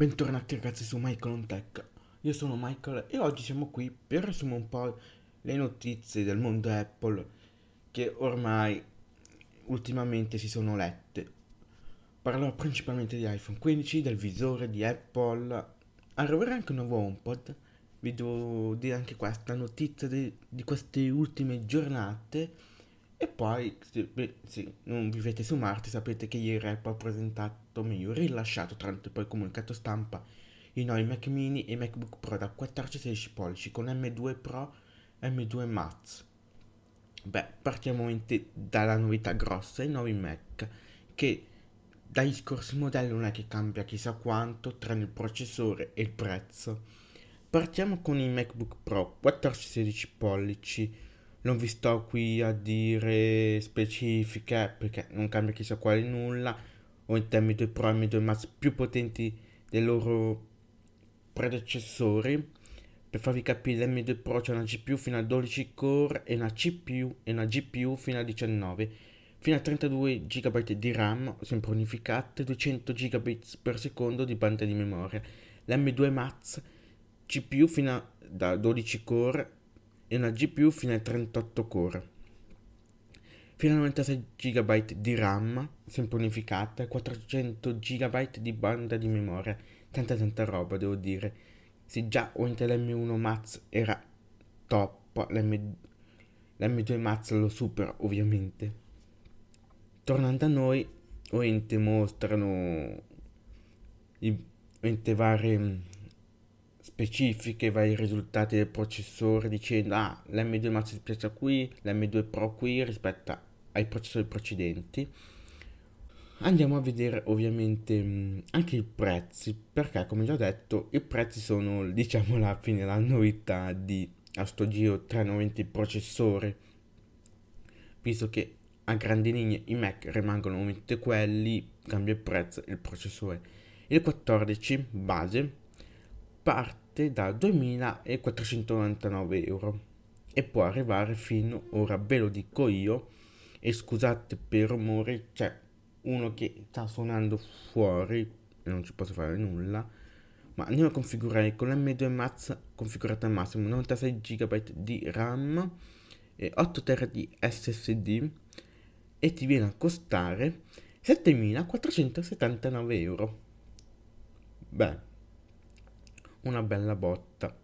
Bentornati ragazzi su Michael on Tech. Io sono Michael e oggi siamo qui per riassumere un po' le notizie del mondo Apple che ormai ultimamente si sono lette. Parlerò principalmente di iPhone 15, del visore di Apple. Arriverà anche un nuovo HomePod. Vi devo dire anche questa notizia di, di queste ultime giornate. E poi, se, se, non vivete su Marte, sapete che ieri Apple ha presentato, meglio, rilasciato tramite poi comunicato stampa i nuovi Mac mini e MacBook Pro da 14-16 pollici con M2 Pro e M2 Max. Beh, partiamo dalla novità grossa, i nuovi Mac, che dagli scorsi modelli non è che cambia chissà quanto, tranne il processore e il prezzo. Partiamo con i MacBook Pro 14-16 pollici. Non vi sto qui a dire specifiche perché non cambia chissà quale nulla. Ho in M2 Pro e M2 Max più potenti dei loro predecessori. Per farvi capire, l'M2 Pro c'è una GPU fino a 12 core e una CPU e una GPU fino a 19 fino a 32 GB di RAM sempre unificate, 200 GB per secondo di banda di memoria. L'M2 Max CPU fino a da 12 core e una GPU fino a 38 core. Fino a 96 GB di RAM sempre unificata, 400 GB di banda di memoria. Tanta tanta roba devo dire. Se già Intel M1 Max era top l'M, l'M2 Max lo supera ovviamente. Tornando a noi ovviamente mostrano i, ovviamente varie specifiche, vari risultati del processore dicendo ah l'M2 Max si piace qui, l'M2 Pro qui rispetto ai processori precedenti Andiamo a vedere ovviamente mm, anche i prezzi, perché come già detto i prezzi sono diciamo alla fine la novità di a sto giro 390 processore, visto che a grandi linee i Mac rimangono ovviamente quelli, cambia il prezzo il processore. Il 14 base parte da 2499 euro e può arrivare fino, ora ve lo dico io, e scusate per rumore, cioè uno che sta suonando fuori e non ci posso fare nulla ma andiamo a configurare con l'M2 Max configurata al massimo 96 GB di RAM e 8 TB di SSD e ti viene a costare 7479 euro. Beh una bella botta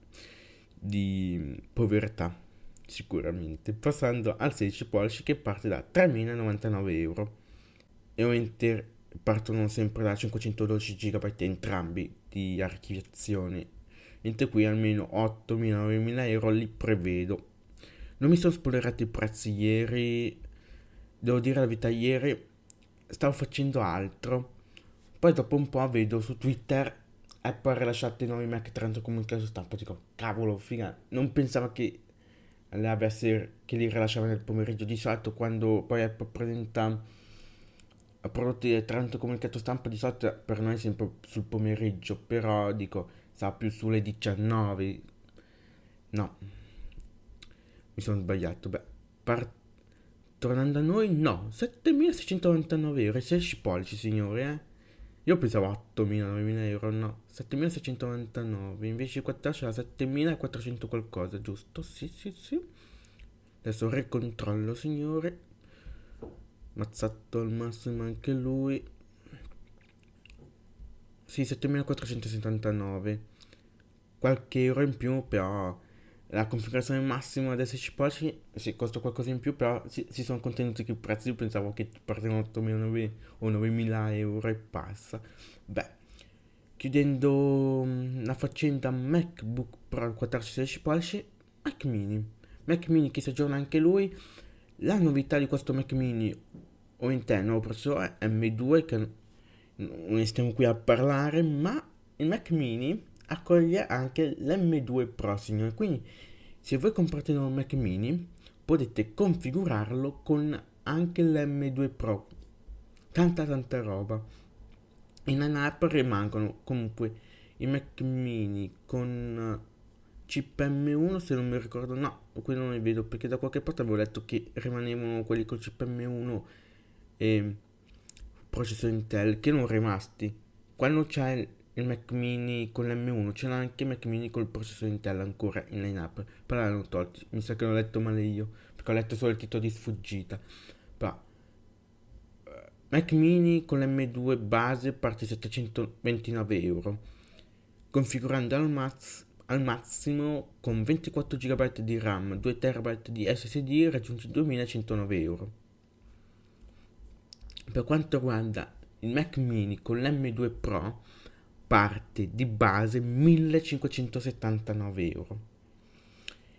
di povertà sicuramente passando al 16 pollici che parte da 3099 euro. E ovviamente partono sempre da 512 GB entrambi di archiviazione mentre qui almeno 8.000-9.000 euro li prevedo. Non mi sono spoilerato i prezzi ieri devo dire la verità ieri stavo facendo altro. Poi dopo un po' vedo su Twitter Apple ha rilasciato i nuovi Mac 30 comunicato stampa dico cavolo figa non pensavo che le avesse che li rilasciava nel pomeriggio di solito quando poi Apple presenta prodotti tanto comunicato stampa di solito per noi sempre sul pomeriggio, però dico, sa più sulle 19. No, mi sono sbagliato. Beh, par- tornando a noi, no, 7699 euro, 16 pollici, signore, eh. Io pensavo 8.000, 9.000 euro, no, 7.699, invece qua c'era 7.400 qualcosa, giusto? Sì, sì, sì. Adesso ricontrollo, signore mazzato al massimo anche lui sì 7479 qualche euro in più però la configurazione massima da 16 pollici sì, costa qualcosa in più però si, si sono contenuti che i prezzi io pensavo che partivano 8.000 o 9.000 euro e passa. Beh chiudendo mm, la faccenda MacBook Pro 14-16 pollici Mac Mini. Mac Mini che si aggiorna anche lui. La novità di questo Mac Mini o interno nuovo processore M2 che non ne stiamo qui a parlare, ma il Mac Mini accoglie anche l'M2 Pro, signore. Quindi, se voi comprate un Mac Mini, potete configurarlo con anche l'M2 Pro. Tanta tanta roba. In app rimangono comunque i Mac Mini con chip M1 se non mi ricordo no qui non li vedo perché da qualche parte avevo letto che rimanevano quelli con chip M1 e processori Intel che non rimasti quando c'è il Mac mini con l'M1, c'era anche il Mac mini col processore Intel ancora in line-up, però l'hanno tolti, mi sa che l'ho letto male io, perché ho letto solo il titolo di sfuggita, però eh, Mac mini con l'M2 base parte 729 euro, configurando al, maz- al massimo con 24 GB di RAM, 2 TB di SSD raggiunge 2109 euro. Per quanto riguarda il Mac mini con l'M2 Pro, parte di base 1579 euro.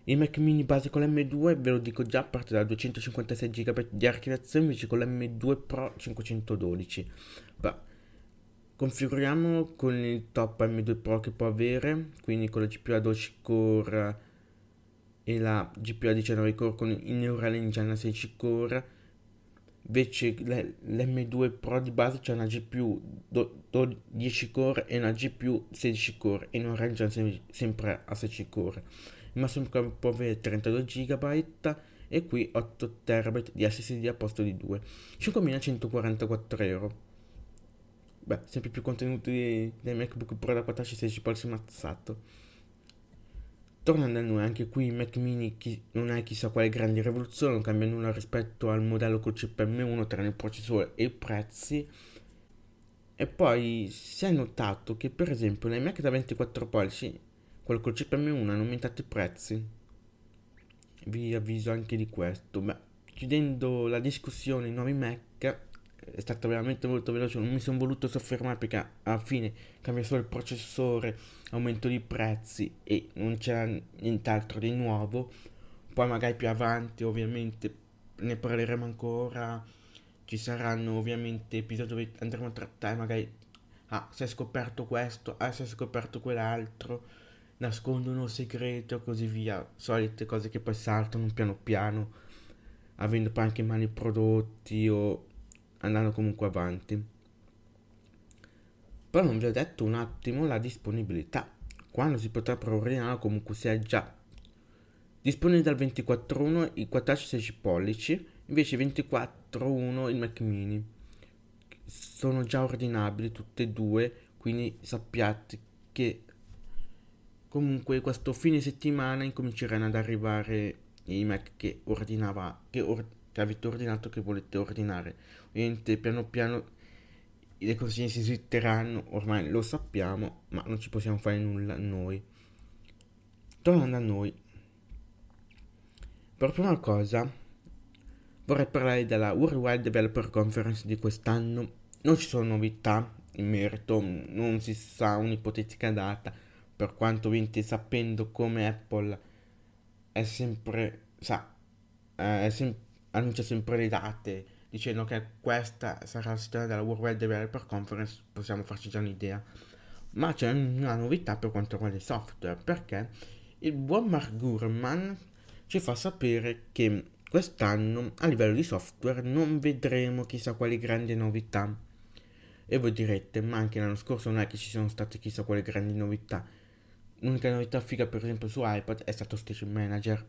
Il Mac mini base con l'M2, ve lo dico già, parte da 256 GB di archiviazione invece con l'M2 Pro 512. Beh, configuriamo con il top M2 Pro che può avere, quindi con la GPU a 12 core e la GPU a 19 core con il Neural Engine a 16 core Invece l'M2 Pro di base c'è una GPU 10 core e una GPU 16 core e non regge sempre a 16 core. Il massimo che può avere 32 GB e qui 8 TB di SSD a posto di 2. 5144 euro. Beh, sempre più contenuti dei MacBook Pro da 14-16 pollici mazzato. Tornando a noi, anche qui il Mac mini chi, non è chissà quale grande rivoluzione, non cambia nulla rispetto al modello col chip M1 tra il processore e i prezzi. E poi si è notato che per esempio nei Mac da 24 pollici, quello col chip M1 hanno aumentato i prezzi. Vi avviso anche di questo. Beh, chiudendo la discussione i nuovi Mac, è stata veramente molto veloce, non mi sono voluto soffermare perché alla fine cambia solo il processore, aumento di prezzi e non c'era nient'altro di nuovo. Poi magari più avanti ovviamente ne parleremo ancora, ci saranno ovviamente episodi dove andremo a trattare magari, ah si è scoperto questo, ah si è scoperto quell'altro, nascondono un segreto e così via, solite cose che poi saltano piano piano, avendo poi anche in mano i prodotti o andando comunque avanti. Però non vi ho detto un attimo la disponibilità. Quando si potrà preordinare comunque sia già disponibile dal 24.1 i 14-16 pollici, invece 24.1 il Mac mini. Sono già ordinabili tutte e due, quindi sappiate che comunque questo fine settimana incominceranno ad arrivare i Mac che ordinava, che or- che avete ordinato che volete ordinare. Ovviamente piano piano le consegne si svitteranno, ormai lo sappiamo, ma non ci possiamo fare nulla noi. Tornando a noi, per prima cosa vorrei parlare della Worldwide Developer Conference di quest'anno. Non ci sono novità in merito, non si sa un'ipotetica data, per quanto venti sapendo come Apple è sempre, sa, è sempre annuncia sempre le date dicendo che questa sarà la situazione della World Wide Developer Conference, possiamo farci già un'idea. Ma c'è una novità per quanto riguarda il software, perché il buon Mark Gurman ci fa sapere che quest'anno a livello di software non vedremo chissà quali grandi novità. E voi direte, ma anche l'anno scorso non è che ci sono state chissà quali grandi novità. L'unica novità figa per esempio su iPad è stato Station Manager.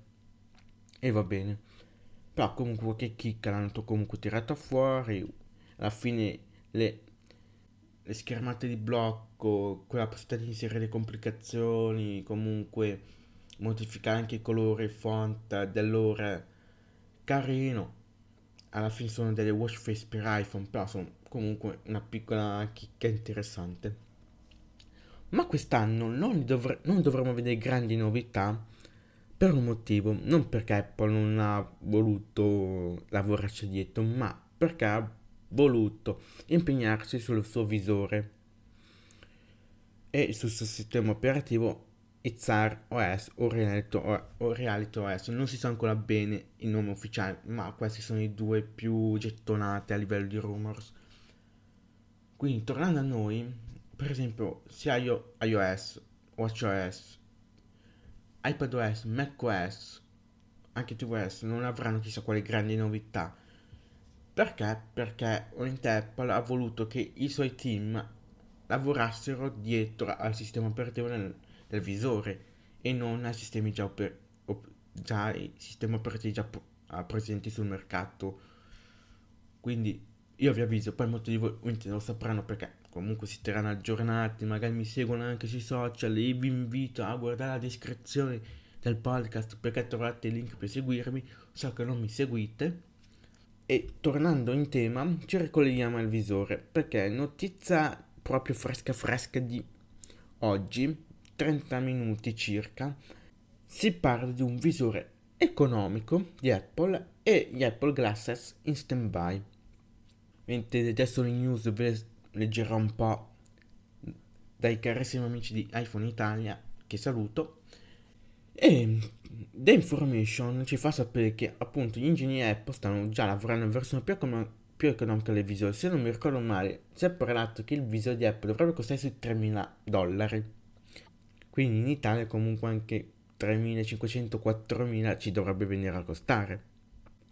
E va bene però comunque che chicca l'hanno comunque tirato fuori. Alla fine le, le schermate di blocco quella possibilità di inserire le complicazioni comunque modificare anche i colori il font dell'ora carino. Alla fine sono delle watch face per iPhone però sono comunque una piccola chicca interessante. Ma quest'anno non, dovre- non dovremo vedere grandi novità per un motivo, non perché Apple non ha voluto lavorarci dietro, ma perché ha voluto impegnarsi sul suo visore e sul suo sistema operativo Itzar OS o Reality, o Reality OS. Non si sa ancora bene il nome ufficiale, ma questi sono i due più gettonati a livello di rumors. Quindi tornando a noi, per esempio, sia iOS, WatchOS iPadOS, macOS, anche tvOS non avranno chissà quali grandi novità. Perché? Perché Apple ha voluto che i suoi team lavorassero dietro al sistema operativo del, del visore e non ai sistemi già, oper, op, già sistemi operativi già uh, presenti sul mercato. Quindi io vi avviso, poi molti di voi lo sapranno perché comunque si terranno aggiornati, magari mi seguono anche sui social e vi invito a guardare la descrizione del podcast perché trovate il link per seguirmi, so che non mi seguite. E tornando in tema, ci ricolleghiamo al visore perché notizia proprio fresca fresca di oggi, 30 minuti circa, si parla di un visore economico di Apple e gli Apple Glasses in stand-by. Mentre adesso le news ve le leggerò un po' dai carissimi amici di iPhone Italia, che saluto. E The Information ci fa sapere che appunto gli ingegneri Apple stanno già lavorando in versione più, econ- più economica del visore. Se non mi ricordo male, si è parlato che il visore di Apple dovrebbe costare sui 3.000 dollari. Quindi in Italia comunque anche 3.500-4.000 ci dovrebbe venire a costare.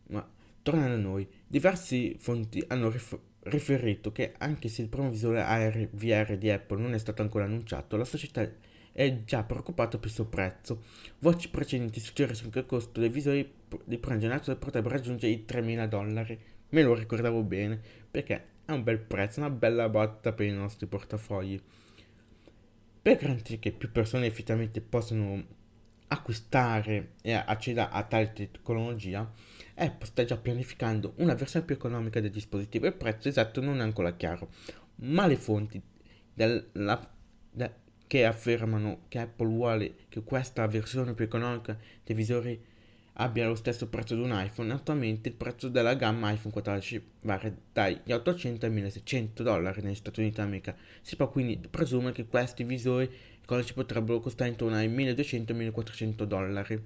Ma tornando a noi, diverse fonti hanno rif- riferito che anche se il primo visore AR VR di Apple non è stato ancora annunciato, la società è già preoccupata per il suo prezzo. Voci precedenti suggeriscono che il costo dei visori di generazione potrebbe raggiungere i 3.000 dollari. Me lo ricordavo bene perché è un bel prezzo, una bella botta per i nostri portafogli. Per garantire che più persone effettivamente possano acquistare e accedere a tale tecnologia, Apple sta già pianificando una versione più economica del dispositivo. Il prezzo esatto non è ancora chiaro, ma le fonti della, de, che affermano che Apple vuole che questa versione più economica dei visori abbia lo stesso prezzo di un iPhone, attualmente il prezzo della gamma iPhone 14 varia dagli 800 ai 1600 dollari negli Stati Uniti d'America. Si può quindi presumere che questi visori ci potrebbero costare intorno ai 1200-1400 dollari,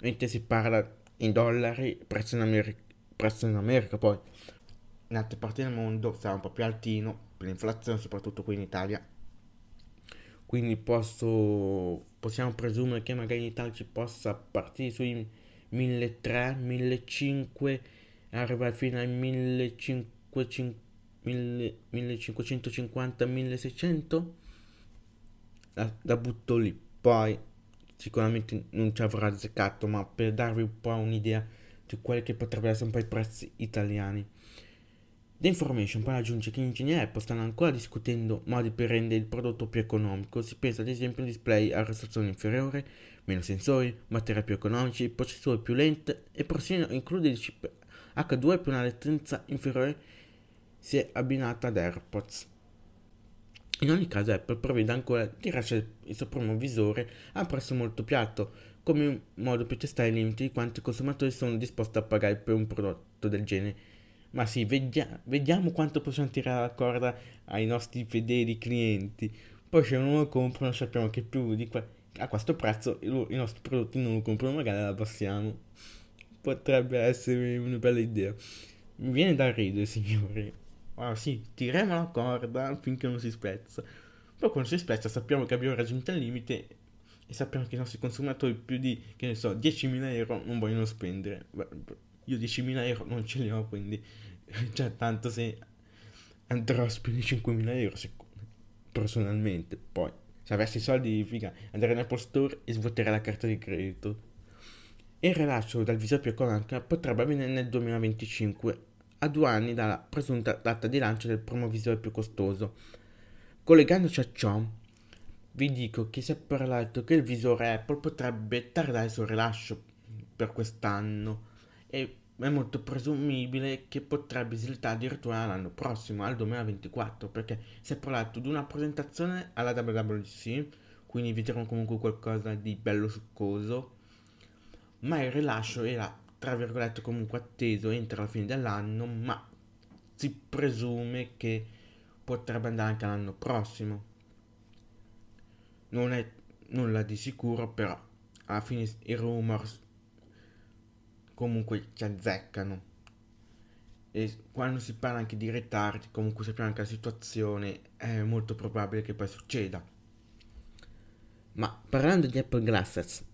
mentre si parla in dollari, prezzo in, America, prezzo in America poi. In altre parti del mondo sarà un po' più altino per l'inflazione, soprattutto qui in Italia. Quindi posso, possiamo presumere che magari in Italia ci possa partire sui 1300, 1500, arrivare fino ai 1500, 1550, 1600. La, la butto lì. Poi sicuramente non ci avrà azzeccato, ma per darvi un po' un'idea di quelli che potrebbero essere un po' i prezzi italiani. The Information poi aggiunge che gli ingegneri Apple stanno ancora discutendo modi per rendere il prodotto più economico. Si pensa ad esempio a display a risoluzione inferiore, meno sensori, batterie più economici, processori più lenti e persino include il chip H2 per una latenza inferiore se abbinata ad AirPods. In ogni caso Apple prevede ancora di rilasciare il suo primo visore a un prezzo molto più alto, come un modo per testare i limiti di quanto i consumatori sono disposti a pagare per un prodotto del genere. Ma sì, vedia- vediamo quanto possiamo tirare la corda ai nostri fedeli clienti. Poi se non lo comprano sappiamo che più di qua- a questo prezzo i, nostri prodotti non lo comprano, magari la passiamo. Potrebbe essere una bella idea. Mi viene da ridere, signori. Allora sì, tiriamo la corda finché non si spezza. Poi quando si spezza sappiamo che abbiamo raggiunto il limite e sappiamo che i nostri consumatori più di, che ne so, 10.000 euro non vogliono spendere. Io 10.000 euro non ce li ho, quindi cioè tanto se andrò a spendere 5.000 euro personalmente. Poi, se avessi soldi, figa, andare in Apple Store e svuotare la carta di credito. Il rilascio dal visore più economico potrebbe avvenire nel 2025 a due anni dalla presunta data di lancio del primo visore più costoso. Collegandoci a ciò, vi dico che si è parlato che il visore Apple potrebbe tardare suo rilascio per quest'anno e è molto presumibile che potrebbe slittare addirittura l'anno prossimo, al 2024, perché si è parlato di una presentazione alla WWDC, quindi vedremo comunque qualcosa di bello succoso, ma il rilascio era tra virgolette comunque atteso entro la fine dell'anno, ma si presume che potrebbe andare anche l'anno prossimo. Non è nulla di sicuro, però alla fine i rumors comunque ci azzeccano. E quando si parla anche di ritardi, comunque sappiamo che la situazione è molto probabile che poi succeda. Ma parlando di Apple Glasses,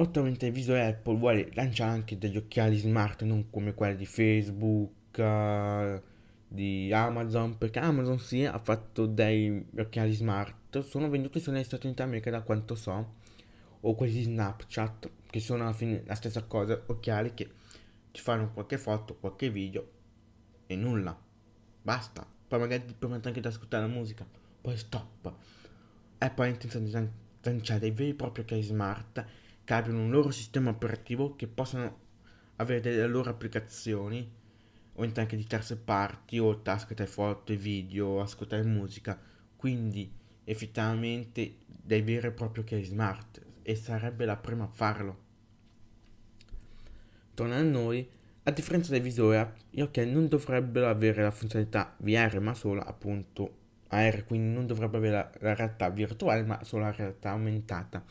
Ottimamente il viso Apple vuole lanciare anche degli occhiali smart, non come quelli di Facebook, uh, di Amazon, perché Amazon sì ha fatto dei occhiali smart, sono venduti solo negli Stati Uniti d'America da quanto so, o quelli di Snapchat, che sono alla fine la stessa cosa, occhiali che ti fanno qualche foto, qualche video e nulla, basta, poi magari ti permette anche di ascoltare la musica, poi stop. E poi ha intenzione di lanciare dei veri e propri occhiali smart che abbiano un loro sistema operativo che possano avere delle loro applicazioni o anche di terze parti o ascoltare foto e video, ascoltare musica, quindi effettivamente dei veri e propri occhiali smart e sarebbe la prima a farlo. Tornando a noi, a differenza dei visori, gli occhiali non dovrebbero avere la funzionalità VR ma solo appunto AR, quindi non dovrebbe avere la, la realtà virtuale ma solo la realtà aumentata.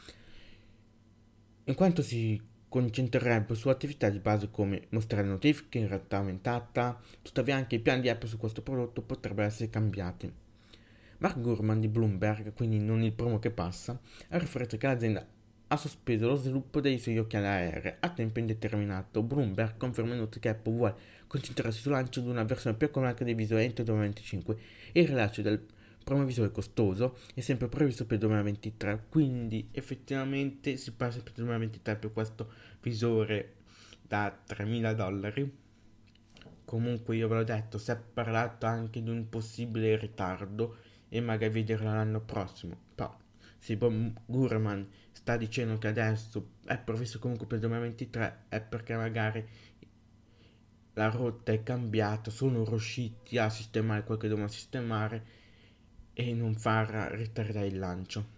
In quanto si concentrerebbe su attività di base come mostrare notifiche in realtà aumentata, tuttavia anche i piani di Apple su questo prodotto potrebbero essere cambiati. Mark Gurman di Bloomberg, quindi non il primo che passa, ha riferito che l'azienda ha sospeso lo sviluppo dei suoi occhiali AR a tempo indeterminato. Bloomberg conferma inoltre che Apple vuole concentrarsi sul lancio di una versione più economica dei visori entro il 2025 e il rilascio del primo visore costoso è sempre previsto per il 2023, quindi effettivamente si parla sempre del 2023 per questo visore da 3.000 dollari. Comunque io ve l'ho detto, si è parlato anche di un possibile ritardo e magari vederlo l'anno prossimo. Però se Gurman sta dicendo che adesso è previsto comunque per il 2023 è perché magari la rotta è cambiata, sono riusciti a sistemare quel che devono sistemare e non far ritardare il lancio.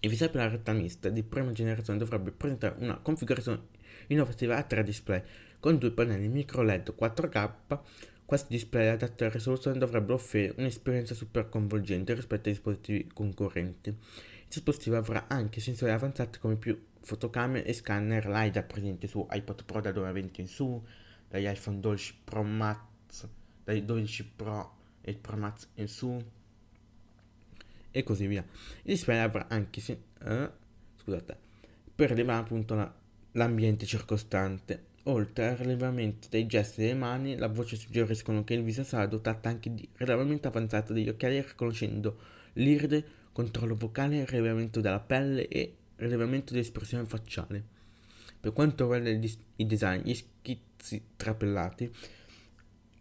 Il visore per la retta mista di prima generazione dovrebbe presentare una configurazione innovativa a 3 display con due pannelli micro LED 4K. Questi display adatti alla risoluzione dovrebbero offrire un'esperienza super coinvolgente rispetto ai dispositivi concorrenti. Il dispositivo avrà anche sensori avanzati come più fotocamere e scanner LiDAR presenti su iPod Pro da 2020 in su, dagli iPhone 12 Pro Max, dai 12 Pro e Pro Max in su, e così via. Il display avrà anche, eh, scusate, per rilevare appunto la, l'ambiente circostante. Oltre al rilevamento dei gesti delle mani, la voce suggeriscono che il viso sarà dotato anche di rilevamento avanzato degli occhiali riconoscendo l'iride, controllo vocale, rilevamento della pelle e rilevamento dell'espressione facciale. Per quanto riguarda i design, gli schizzi trapellati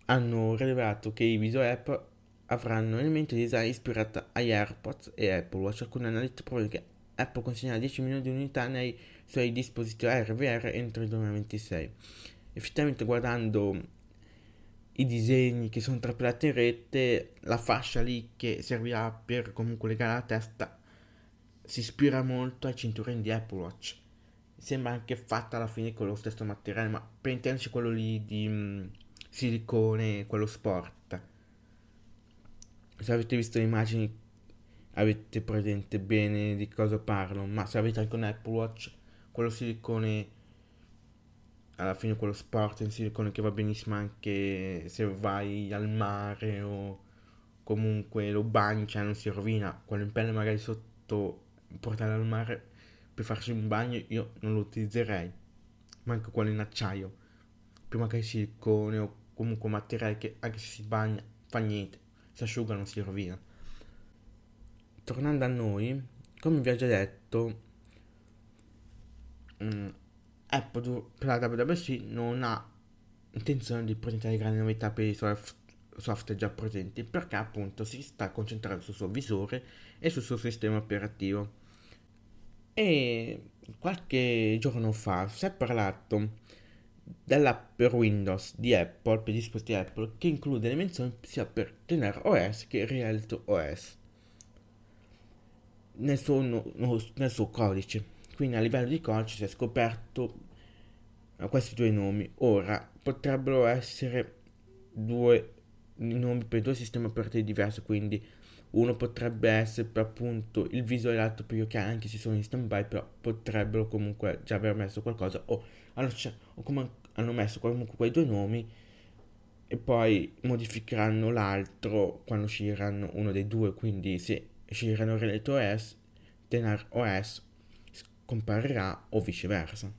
hanno rivelato che i visor app avranno elementi di design ispirati agli AirPods e Apple Watch. Alcuni analisti prevedono che Apple consegnerà 10 milioni di unità nei suoi dispositivi AR entro il 2026. Effettivamente guardando i disegni che sono trapelati in rete, la fascia lì che servirà per comunque legare la testa si ispira molto ai cinturini di Apple Watch. Sembra anche fatta alla fine con lo stesso materiale, ma per intenderci quello lì di mh, mm, silicone, quello sport se avete visto le immagini avete presente bene di cosa parlo, ma se avete anche un Apple Watch, quello silicone, alla fine quello sport in silicone che va benissimo anche se vai al mare o comunque lo bagni, cioè non si rovina, quello in pelle magari sotto portare al mare per farsi un bagno io non lo utilizzerei, ma anche quello in acciaio, più magari silicone o comunque materiale che anche se si bagna fa niente si asciuga, non si rovina. Tornando a noi, come vi ho già detto, um, Apple per la WWC non ha intenzione di presentare grandi novità per i software già presenti perché appunto si sta concentrando sul suo visore e sul suo sistema operativo. E qualche giorno fa si è parlato dell'app per Windows di Apple, per dispositivi Apple, che include le menzioni sia per Tener OS che Reality OS nel suo, no, nel suo codice. Quindi a livello di codice si è scoperto uh, questi due nomi. Ora potrebbero essere due nomi per due sistemi operativi diversi, quindi uno potrebbe essere per appunto il visuale l'altro per gli occhiali, anche se sono in stand by, però potrebbero comunque già aver messo qualcosa o hanno, o come hanno messo comunque quei due nomi e poi modificheranno l'altro quando usciranno uno dei due, quindi se usciranno Relate OS, Tenar OS scomparirà o viceversa.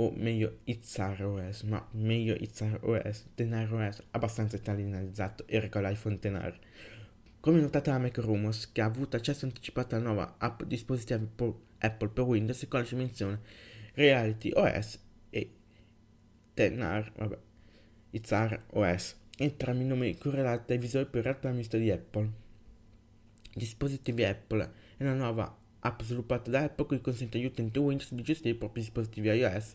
O meglio Itzar OS, ma meglio Itzar OS, Tenar OS abbastanza italianizzato e ricorda iPhone Tenar. Come notate da Mac Rumors, che ha avuto accesso anticipato alla nuova app dispositivi Apple per Windows e codice menzione Reality OS e Tenar, vabbè, Itzar OS. entrambi nomi correlati ai visori per realtà mista di Apple. Dispositivi Apple è una nuova app sviluppata da Apple che consente agli utenti Windows di gestire i propri dispositivi iOS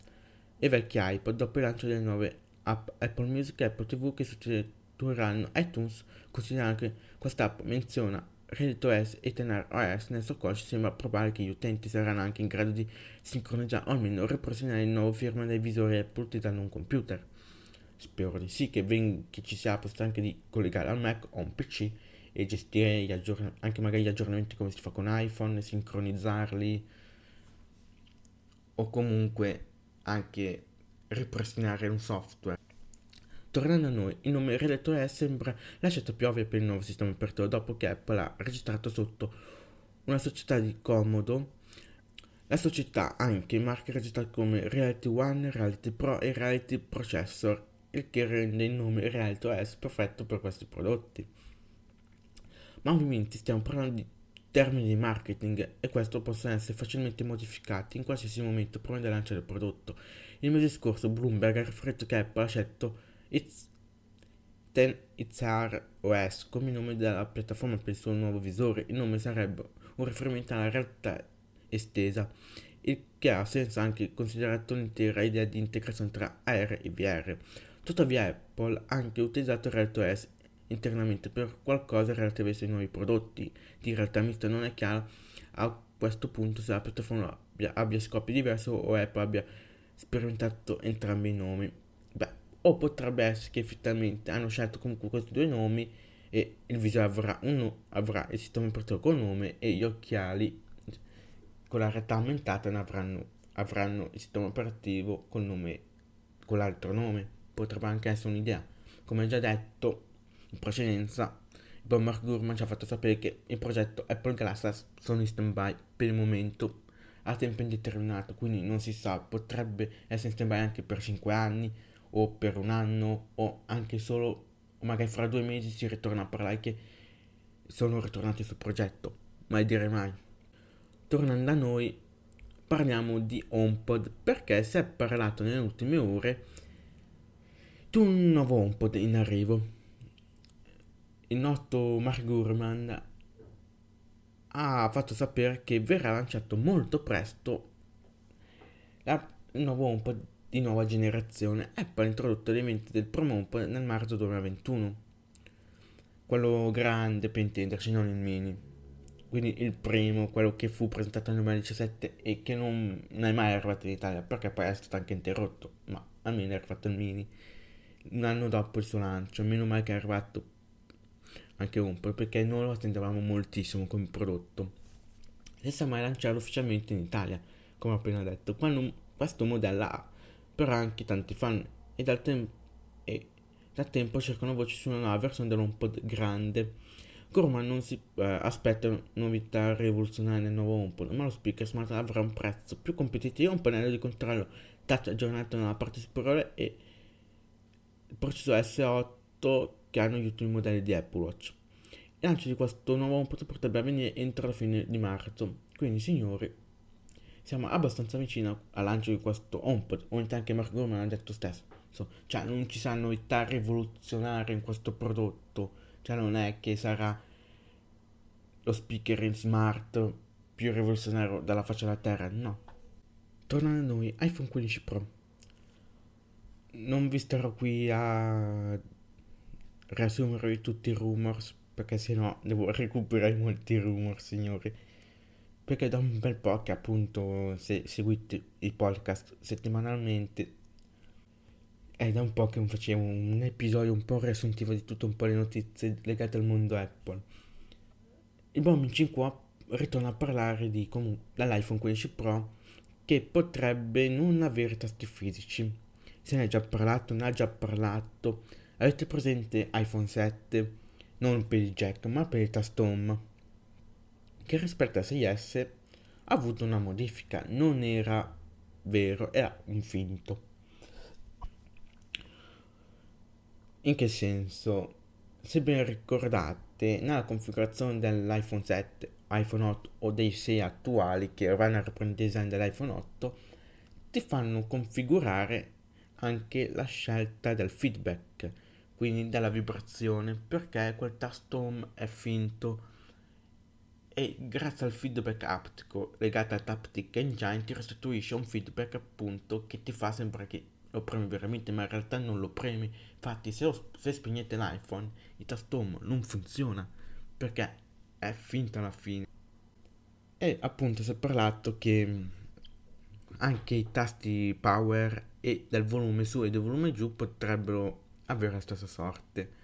e vecchi iPod dopo il lancio delle nuove app Apple Music e Apple TV che sostituiranno iTunes. Considerando che questa app menziona Reddit OS e Tener OS nel suo codice sembra probabile che gli utenti saranno anche in grado di sincronizzare o almeno riprostinare il nuovo firma dei visori Apple utilizzando un computer. Spero di sì che, ven- che ci sia la possibilità anche di collegare al Mac o un PC e gestire aggiorn- anche magari gli aggiornamenti come si fa con iPhone, sincronizzarli o comunque anche ripristinare un software. Tornando a noi, il nome redattore sembra la scelta più ovvia per il nuovo sistema operativo dopo che Apple ha registrato sotto una società di comodo. La società ha anche marche registrate come Reality One, Reality Pro e Reality Processor, il che rende il nome Reality OS perfetto per questi prodotti. Ma ovviamente stiamo parlando di termini di marketing e questo possono essere facilmente modificati in qualsiasi momento prima del lancio del prodotto. Il mese scorso Bloomberg ha riferito che Apple ha scelto It's 10 Itzar OS come nome della piattaforma per il suo nuovo visore. Il nome sarebbe un riferimento alla realtà estesa, il che ha senso anche considerato l'intera idea di integrazione tra AR e VR. Tuttavia Apple ha anche utilizzato RealTOS internamente per qualcosa relativo ai suoi nuovi prodotti di realtà mista. Non è chiaro a questo punto se la piattaforma abbia, abbia scopi diversi o Apple abbia sperimentato entrambi i nomi. O potrebbe essere che effettivamente hanno scelto comunque questi due nomi e il visore avrà, uno, avrà il sistema operativo con nome e gli occhiali con la realtà aumentata ne avranno, avranno il sistema operativo con, nome, con l'altro nome. Potrebbe anche essere un'idea. Come già detto in precedenza, buon Mark Gurman ci ha fatto sapere che il progetto Apple Glasses sono in stand-by per il momento a tempo indeterminato, quindi non si sa, potrebbe essere in stand-by anche per 5 anni o per un anno o anche solo magari fra due mesi si ritorna a parlare che sono ritornati sul progetto, mai dire mai. Tornando a noi, parliamo di HomePod perché si è parlato nelle ultime ore di un nuovo HomePod in arrivo. Il noto Mark Gurman ha fatto sapere che verrà lanciato molto presto la, il nuovo HomePod di nuova generazione, Apple ha introdotto elementi del Promop nel marzo 2021. Quello grande, per intenderci, non il mini. Quindi il primo, quello che fu presentato nel 2017 e che non, non è mai arrivato in Italia, perché poi è stato anche interrotto, ma almeno è arrivato il mini. Un anno dopo il suo lancio, meno male che è arrivato anche un po', perché noi lo attendevamo moltissimo come prodotto. Senza mai lanciarlo ufficialmente in Italia, come ho appena detto. Quando questo modello ha però anche tanti fan e dal, tem- e da tempo cercano voci su una nuova versione dell'HomePod grande. Gorman non si eh, aspetta novità rivoluzionarie nel nuovo HomePod, ma lo speaker smart avrà un prezzo più competitivo, un pannello di controllo touch aggiornato nella parte superiore e il processore S8 che hanno gli ultimi modelli di Apple Watch. Il lancio di questo nuovo HomePod potrebbe avvenire entro la fine di marzo, quindi signori siamo abbastanza vicini al lancio di questo HomePod, o anche Mark Gurman ha detto stesso. So, cioè non ci saranno novità rivoluzionarie in questo prodotto, cioè non è che sarà lo speaker in smart più rivoluzionario dalla faccia della terra, no. Tornando a noi, iPhone 15 Pro. Non vi starò qui a riassumere tutti i rumors, perché sennò devo recuperare molti rumors, signori perché da un bel po' che appunto se seguite il podcast settimanalmente è da un po' che facevo un episodio un po' riassuntivo di tutte un po' le notizie legate al mondo Apple. Il buon 5 ritorna a parlare di comunque dall'iPhone 15 Pro che potrebbe non avere tasti fisici. Se ne è già parlato, ne ha già parlato. Avete presente iPhone 7? Non per il jack, ma per il tasto home che rispetto a 6S ha avuto una modifica, non era vero, era un finto. In che senso? Se ben ricordate, nella configurazione dell'iPhone 7, iPhone 8 o dei 6 attuali che vanno a riprendere il design dell'iPhone 8, ti fanno configurare anche la scelta del feedback. quindi dalla vibrazione, perché quel tasto home è finto e grazie al feedback aptico legato al Taptic Engine ti restituisce un feedback appunto che ti fa sembrare che lo premi veramente ma in realtà non lo premi. Infatti se, lo, se spegnete l'iPhone il tasto home non funziona perché è finta alla fine. E appunto si è parlato che anche i tasti power e del volume su e del volume giù potrebbero avere la stessa sorte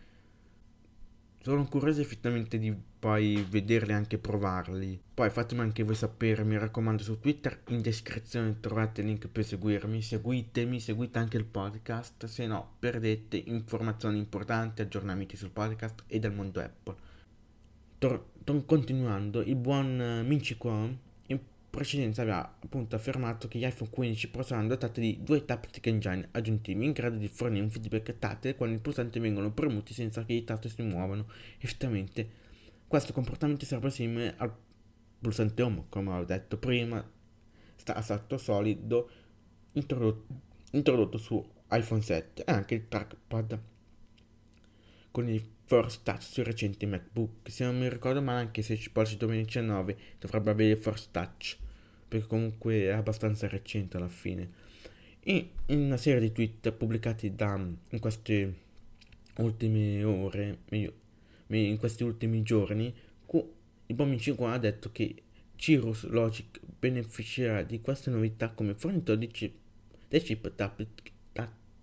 sono curioso effettivamente di poi vederli e anche provarli. Poi fatemi anche voi sapere, mi raccomando su Twitter, in descrizione trovate il link per seguirmi, seguitemi, seguite anche il podcast, se no perdete informazioni importanti, aggiornamenti sul podcast e del mondo Apple. Tor- continuando, il buon Minci Kwon precedenza aveva appunto affermato che gli iPhone 15 Pro saranno dotati di due Taptic Engine aggiuntivi in grado di fornire un feedback tattile quando i pulsanti vengono premuti senza che i tasti si muovano. Effettivamente questo comportamento sarebbe simile al pulsante home, come ho detto prima, sta stato solido introdotto, introdotto su iPhone 7 e anche il trackpad con il Force Touch sui recenti MacBook. Se non mi ricordo male, anche 16 pollici 2019 dovrebbe avere Force Touch, perché comunque è abbastanza recente alla fine. E in una serie di tweet pubblicati da, in queste ultime ore, in questi ultimi giorni, il 5 ha detto che Cirrus Logic beneficerà di queste novità come fornitore di chip, chip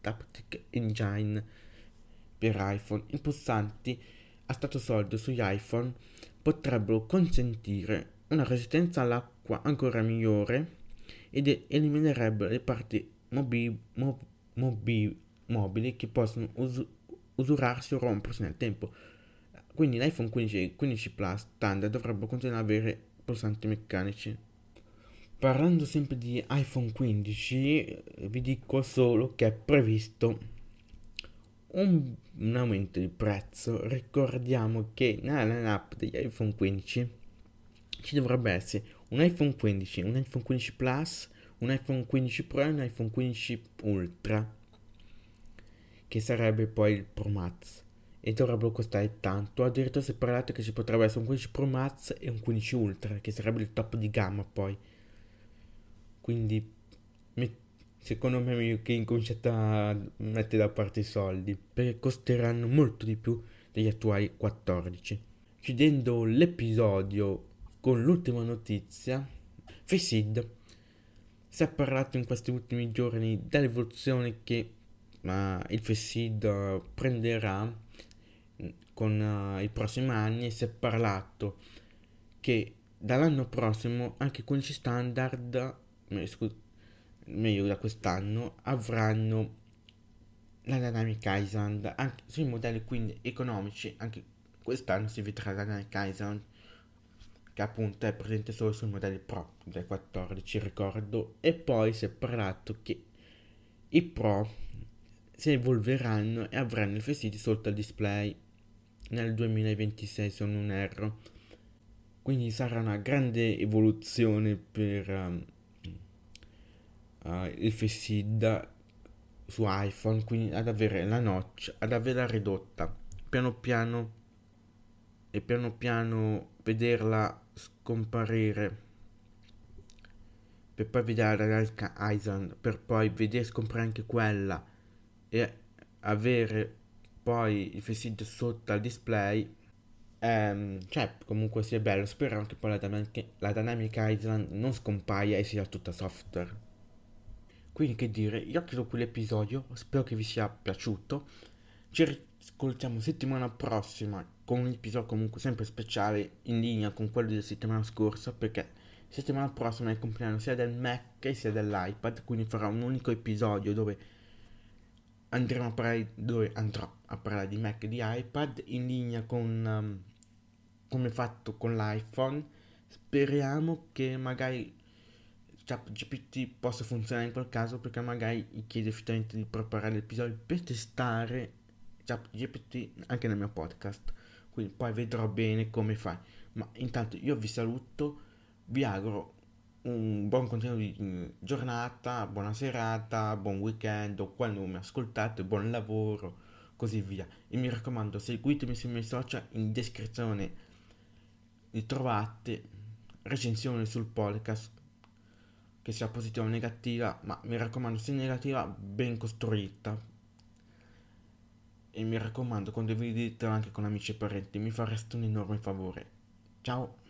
Taptic Engine per iPhone, i pulsanti a stato solido sugli iPhone potrebbero consentire una resistenza all'acqua ancora migliore ed eliminerebbero le parti mobi- mob- mobi- mobili che possono us- usurarsi o rompersi nel tempo. Quindi l'iPhone 15 e 15 Plus standard dovrebbero continuare ad avere pulsanti meccanici. Parlando sempre di iPhone 15, vi dico solo che è previsto un, un aumento di prezzo, ricordiamo che nella lineup degli iPhone 15 ci dovrebbe essere un iPhone 15, un iPhone 15 Plus, un iPhone 15 Pro e un iPhone 15 Ultra, che sarebbe poi il Pro Max e dovrebbero costare tanto. Addirittura si è parlato che ci potrebbe essere un 15 Pro Max e un 15 Ultra, che sarebbe il top di gamma poi. Quindi secondo me che incominciate a mettere da parte i soldi, perché costeranno molto di più degli attuali 14. Chiudendo l'episodio con l'ultima notizia, Facid si è parlato in questi ultimi giorni dell'evoluzione che uh, il Facid prenderà con uh, i prossimi anni e si è parlato che dall'anno prossimo anche 15 standard, eh, scu- meglio da quest'anno, avranno la Dynamic Island anche sui modelli quindi economici. Anche quest'anno si vedrà la Dynamic Island che appunto è presente solo sui modelli Pro del 14, ricordo. E poi si è parlato che i Pro si evolveranno e avranno i vestiti sotto al display nel 2026 se non erro. Quindi sarà una grande evoluzione per um, uh, il FSID su iPhone, quindi ad avere la notch, ad averla ridotta, piano piano e piano piano vederla scomparire. Per poi vedere la Island, per poi vedere scomparire anche quella e avere poi il FSID sotto al display ehm, cioè comunque sia bello. Speriamo che poi la la Dynamic Island non scompaia e sia tutta software quindi che dire, io chiudo qui l'episodio, spero che vi sia piaciuto. Ci ascoltiamo settimana prossima con un episodio comunque sempre speciale in linea con quello della settimana scorsa perché settimana prossima è il compleanno sia del Mac sia dell'iPad, quindi farò un unico episodio dove andremo a parlare, dove andrò a parlare di Mac e di iPad in linea con um, come fatto con l'iPhone. Speriamo che magari ChatGPT possa funzionare in quel caso perché magari gli chiedo effettivamente di preparare l'episodio per testare ChatGPT anche nel mio podcast. Quindi poi vedrò bene come fai. Ma intanto io vi saluto, vi auguro un buon continuo di mm, giornata, buona serata, buon weekend o quando mi ascoltate, buon lavoro, così via. E mi raccomando, seguitemi sui miei social, in descrizione li trovate recensione sul podcast, che sia positiva o negativa, ma mi raccomando, se negativa, ben costruita. E mi raccomando, condividetela anche con amici e parenti, mi fareste un enorme favore. Ciao!